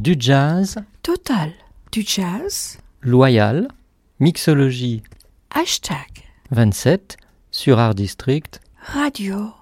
du jazz, total, du jazz, loyal, mixologie, hashtag, 27, sur Art District, radio.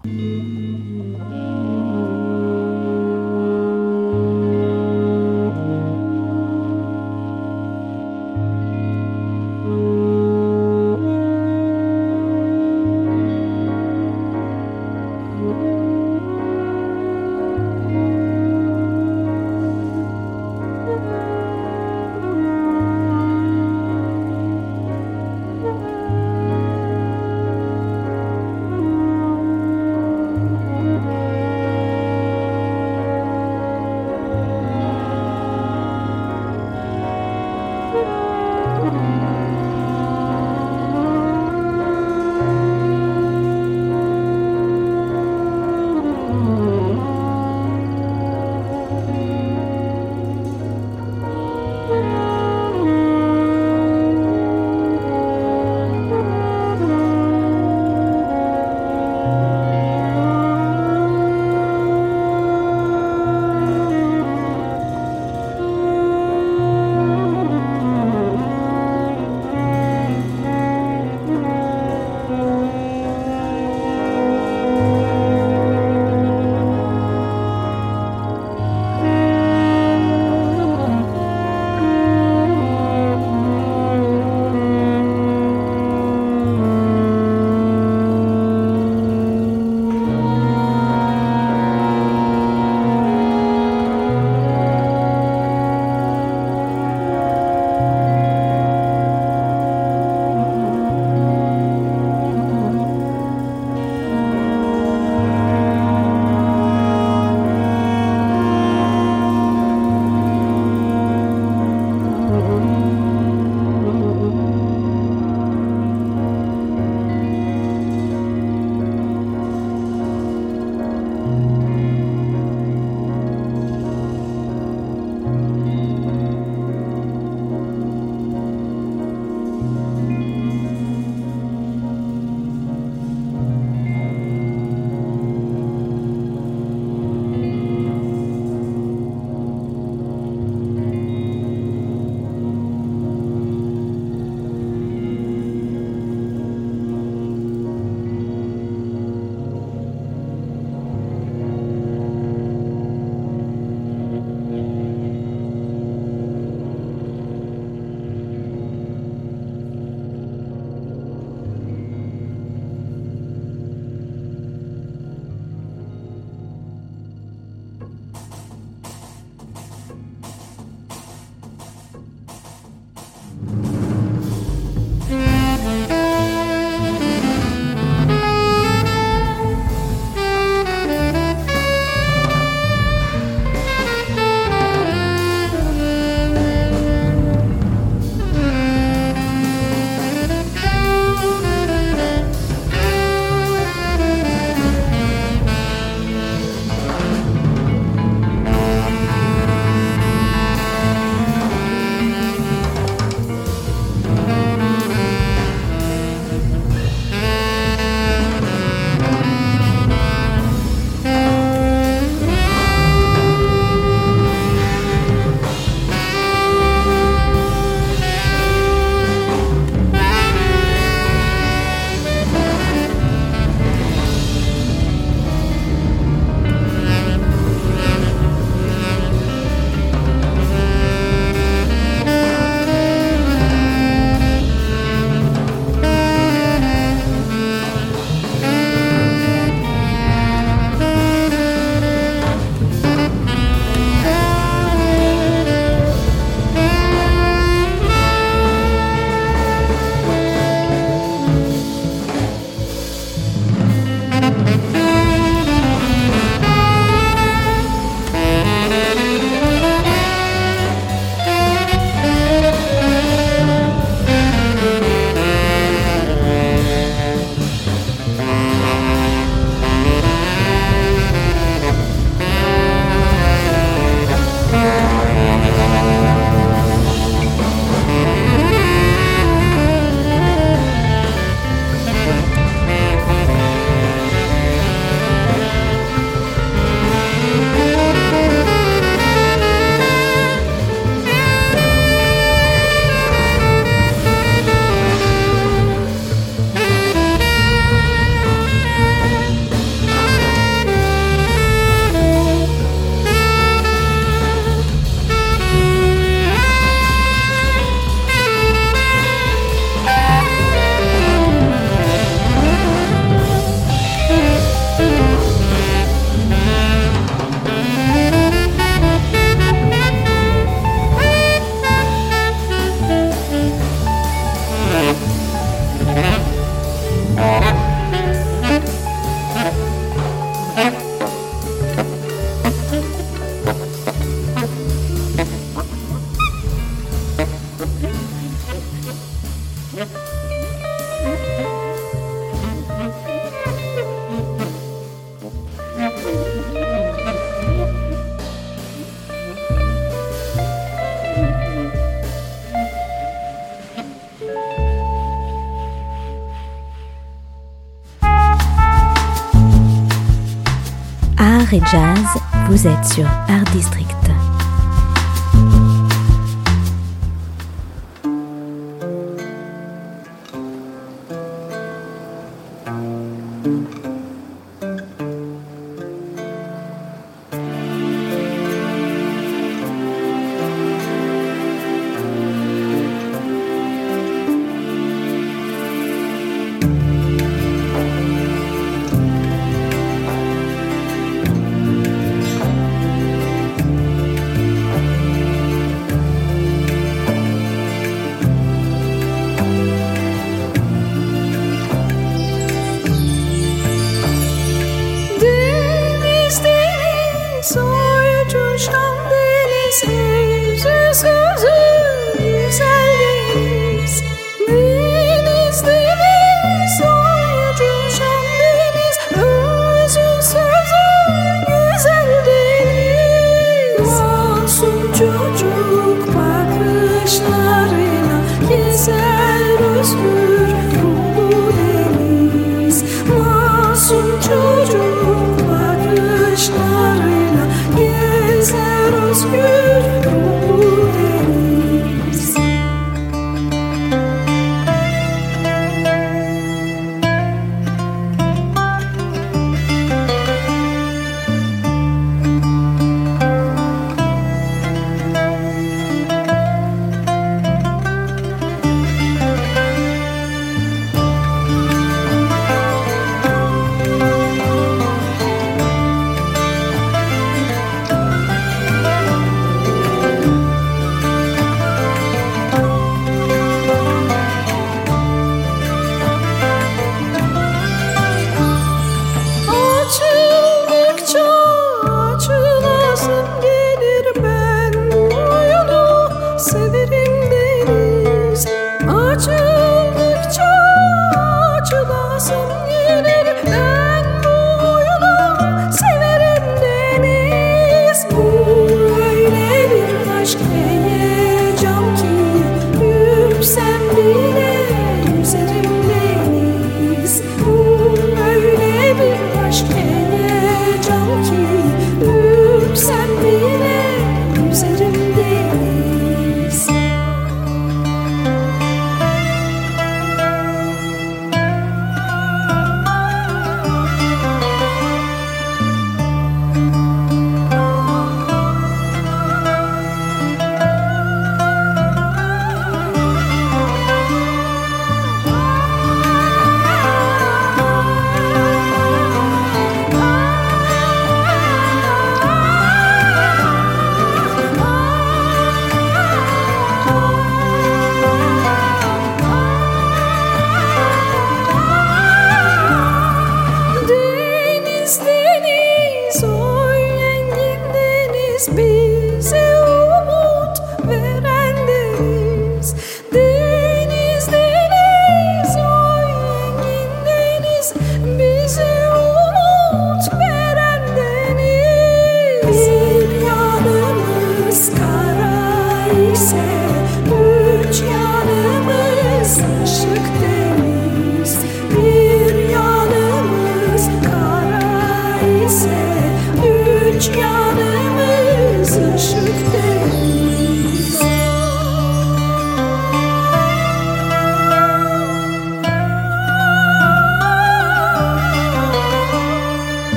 Vous êtes sur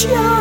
child.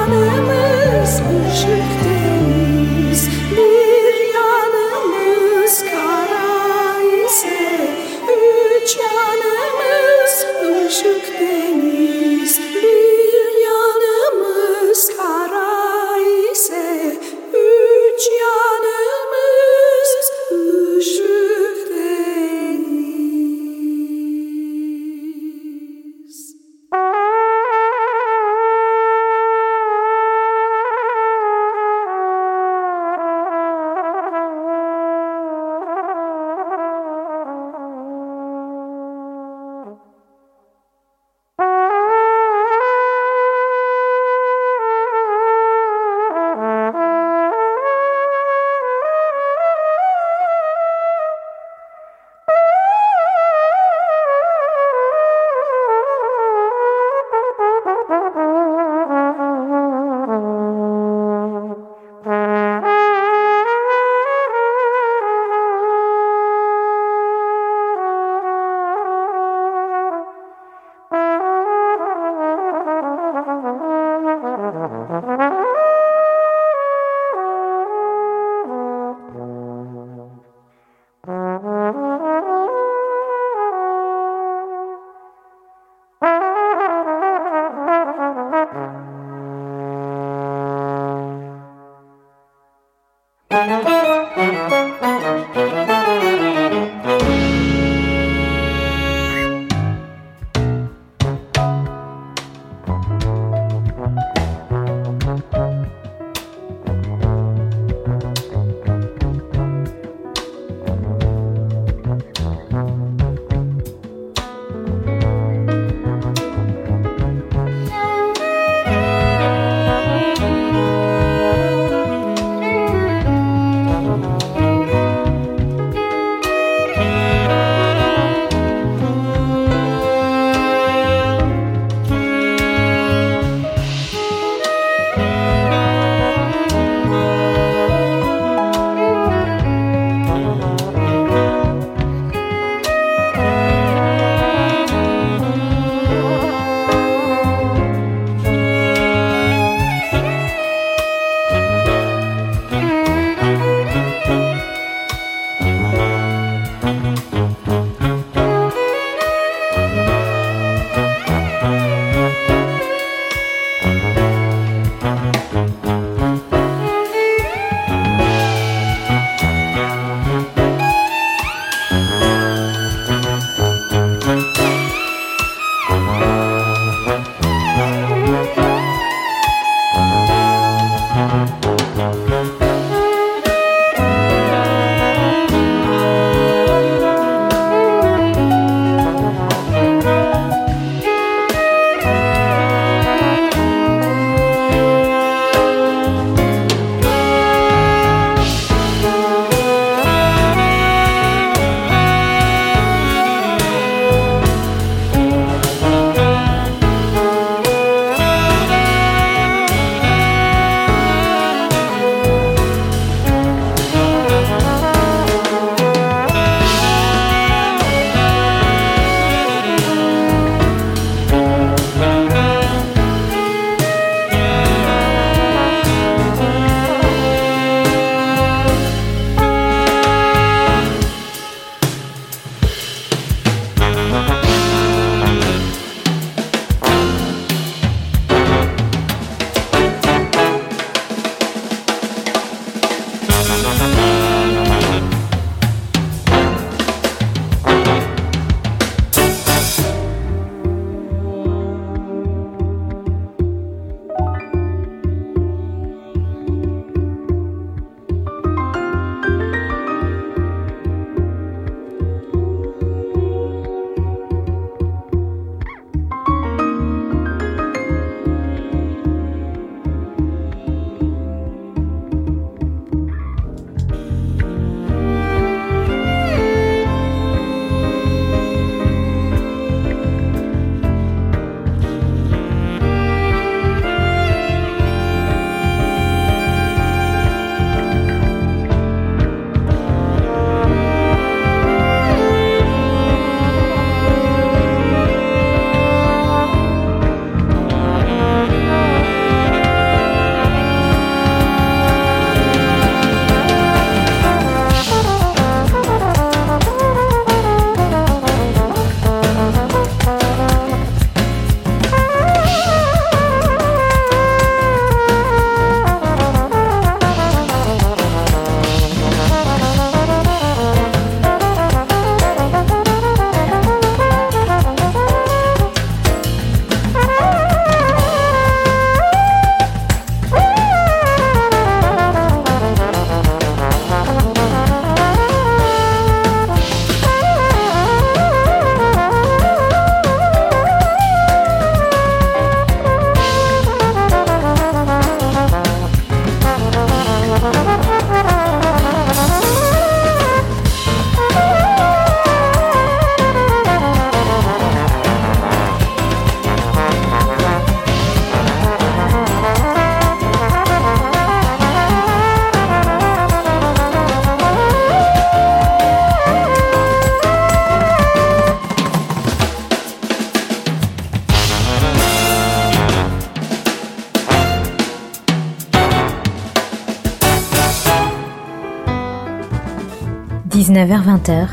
19h-20h,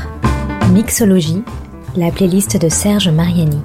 Mixologie, la playlist de Serge Mariani.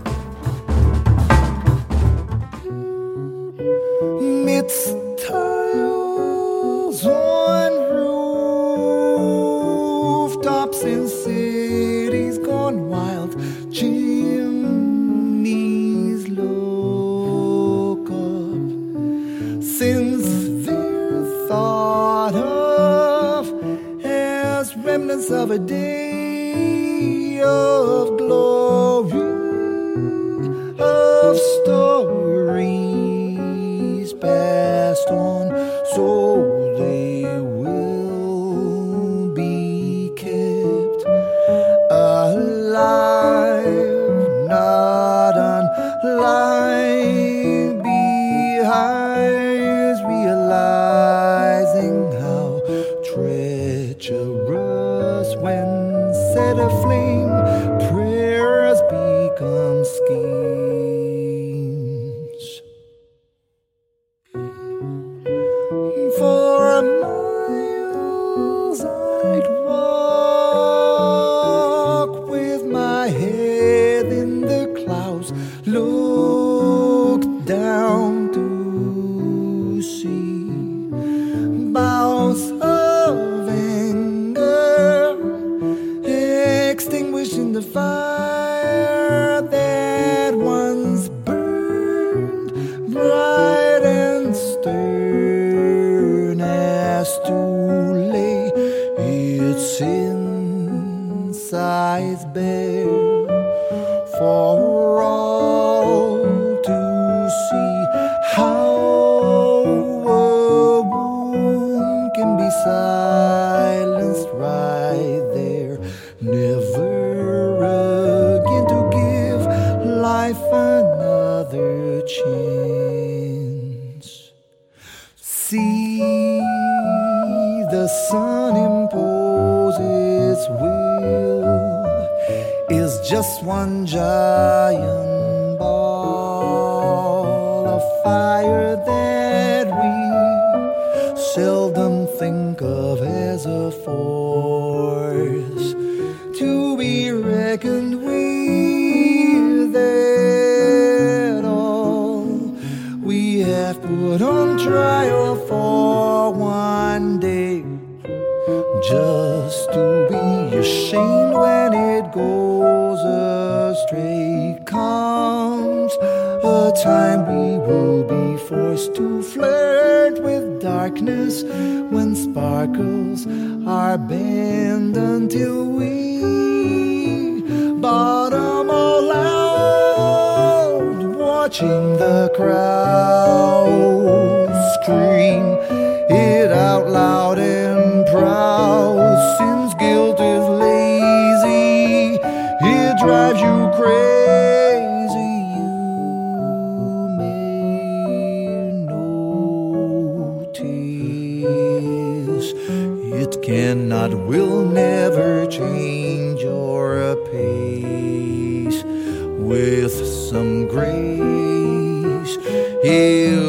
when set aflame, prayers become schemes. time we will be forced to flirt with darkness when sparkles are banned until we bottom all out, watching the crowd scream it out loud and proud. Since with some grace. He'll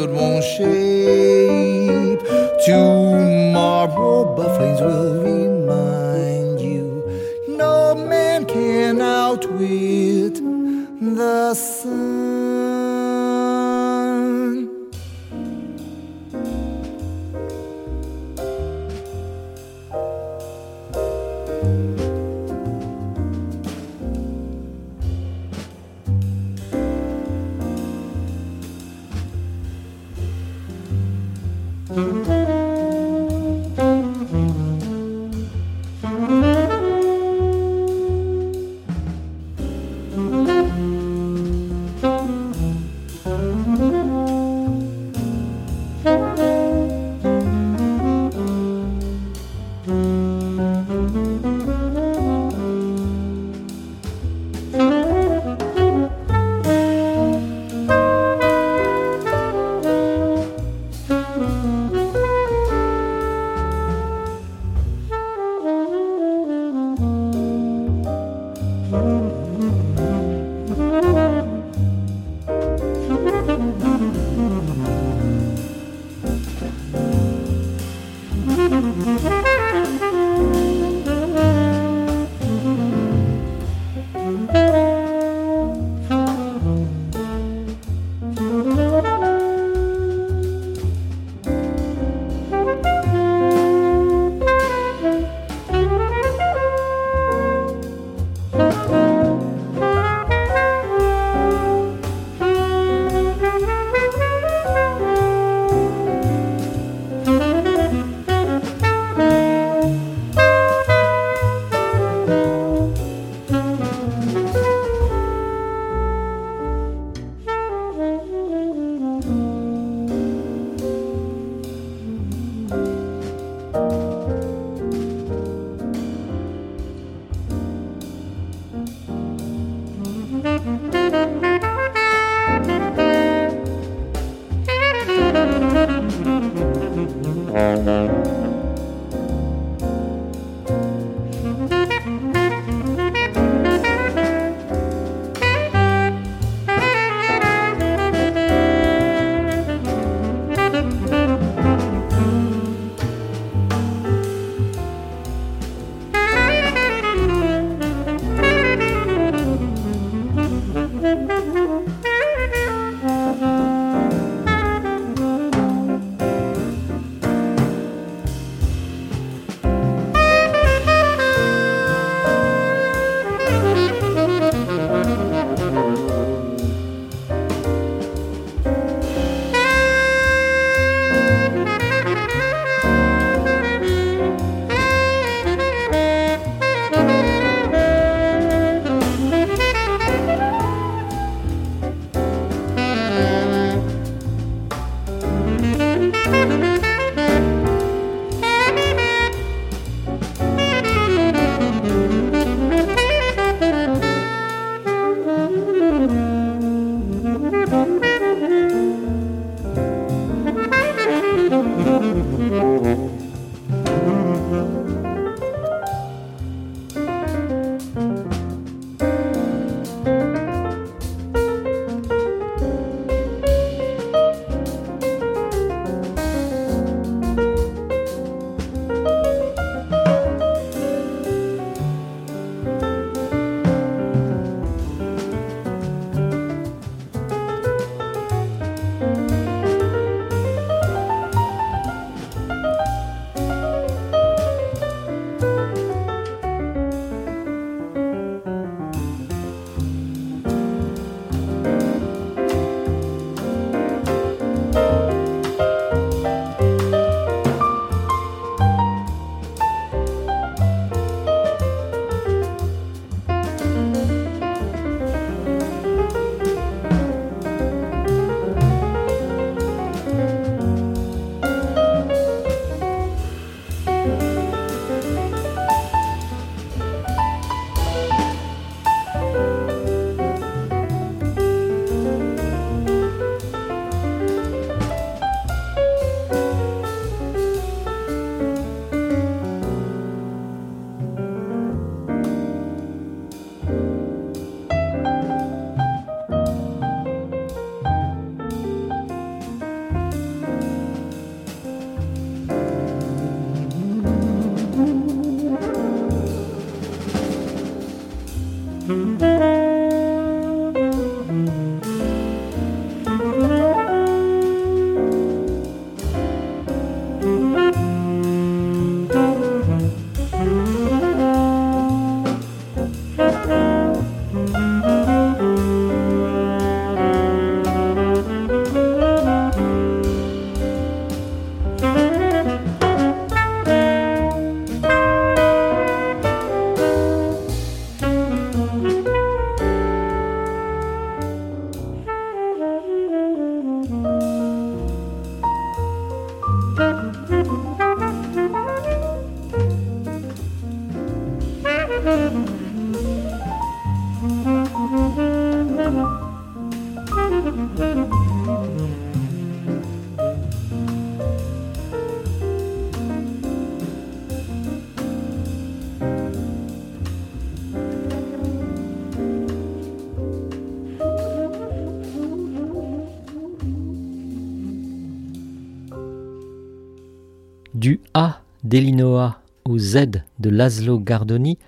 Laszlo Gardoni,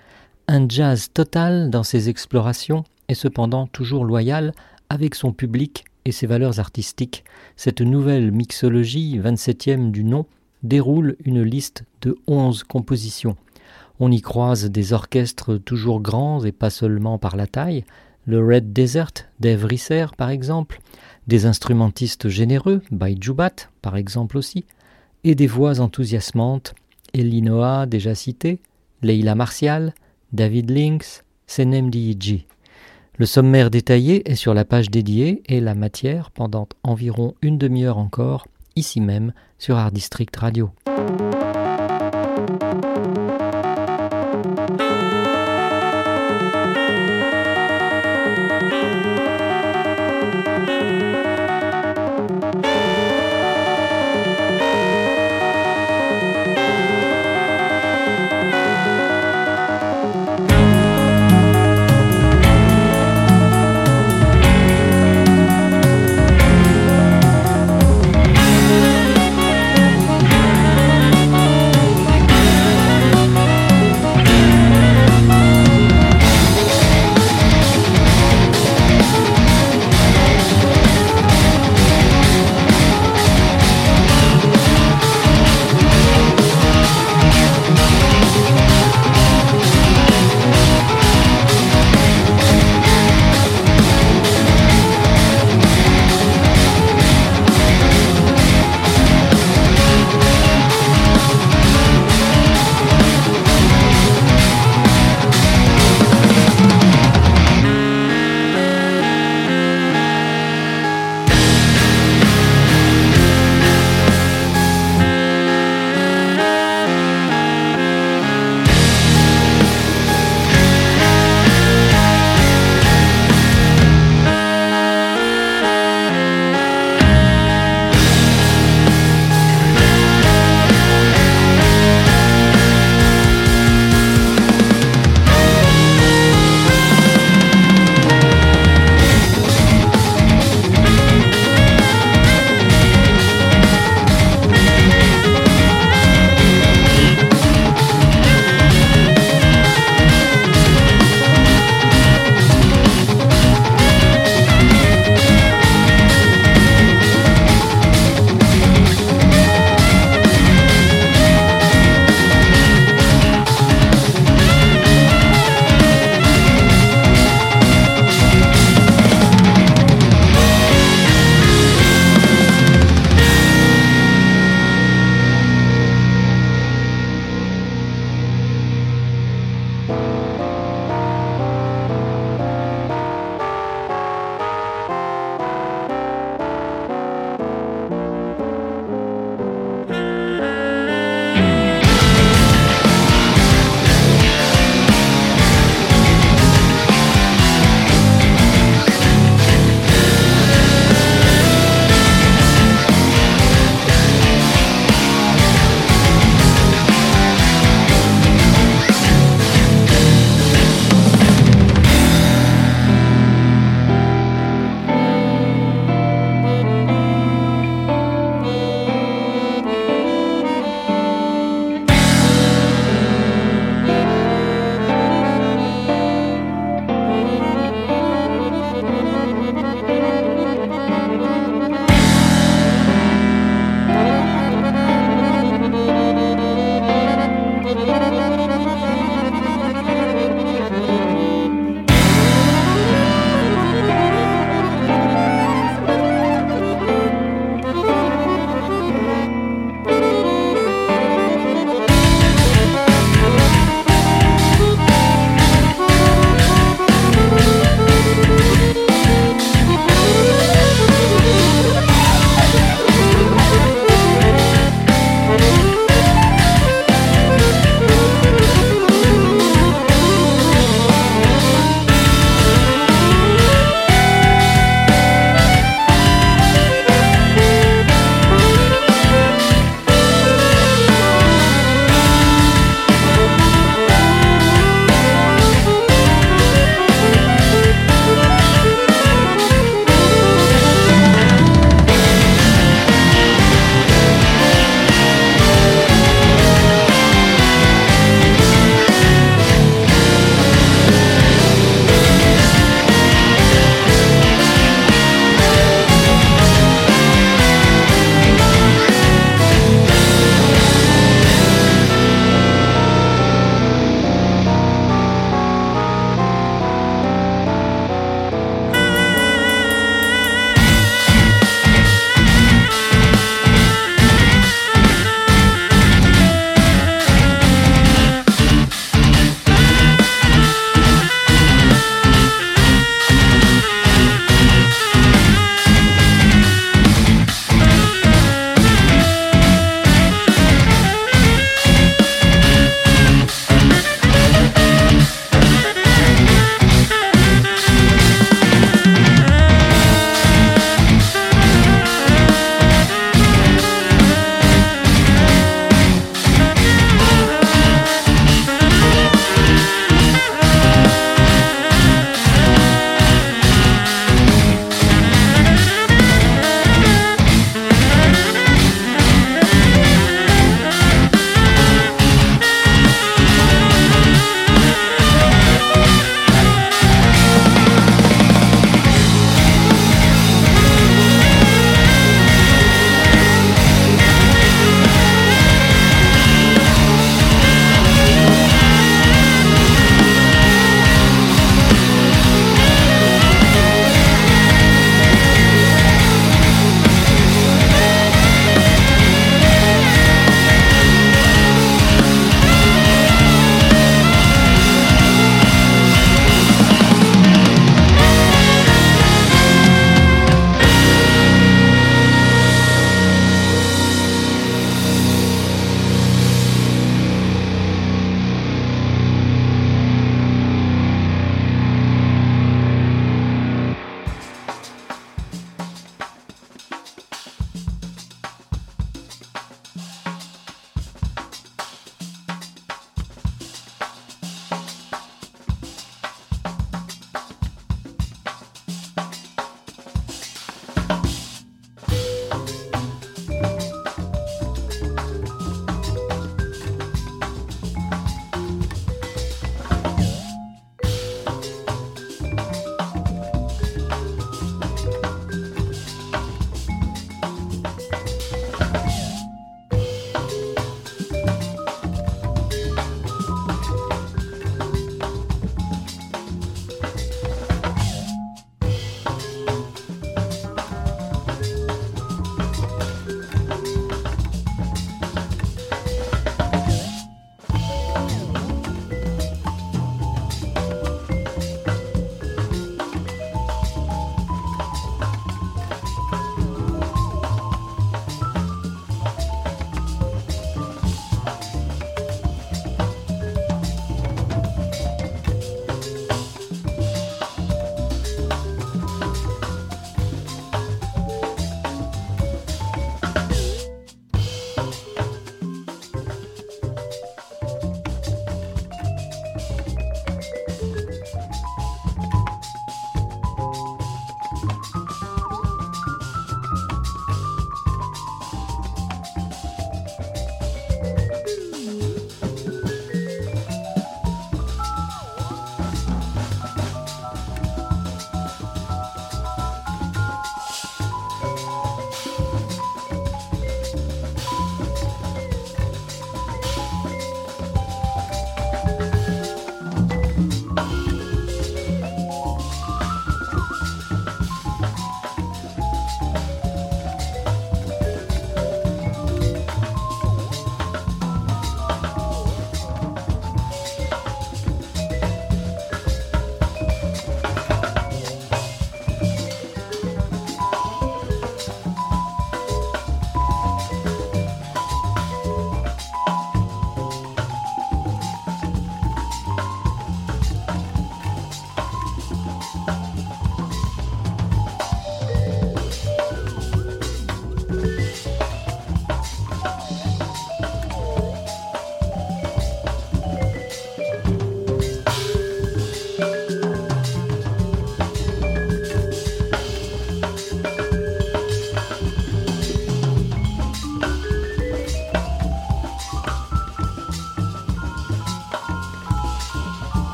un jazz total dans ses explorations et cependant toujours loyal avec son public et ses valeurs artistiques. Cette nouvelle mixologie, 27e du nom, déroule une liste de 11 compositions. On y croise des orchestres toujours grands et pas seulement par la taille, le Red Desert d'Eve Risser par exemple, des instrumentistes généreux, by Jubat par exemple aussi, et des voix enthousiasmantes, Elinoa déjà cité, Leila Martial, David Lynx, Senem. Le sommaire détaillé est sur la page dédiée et la matière pendant environ une demi-heure encore, ici même sur Art District Radio.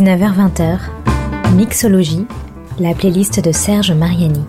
19h-20h, Mixologie, la playlist de Serge Mariani.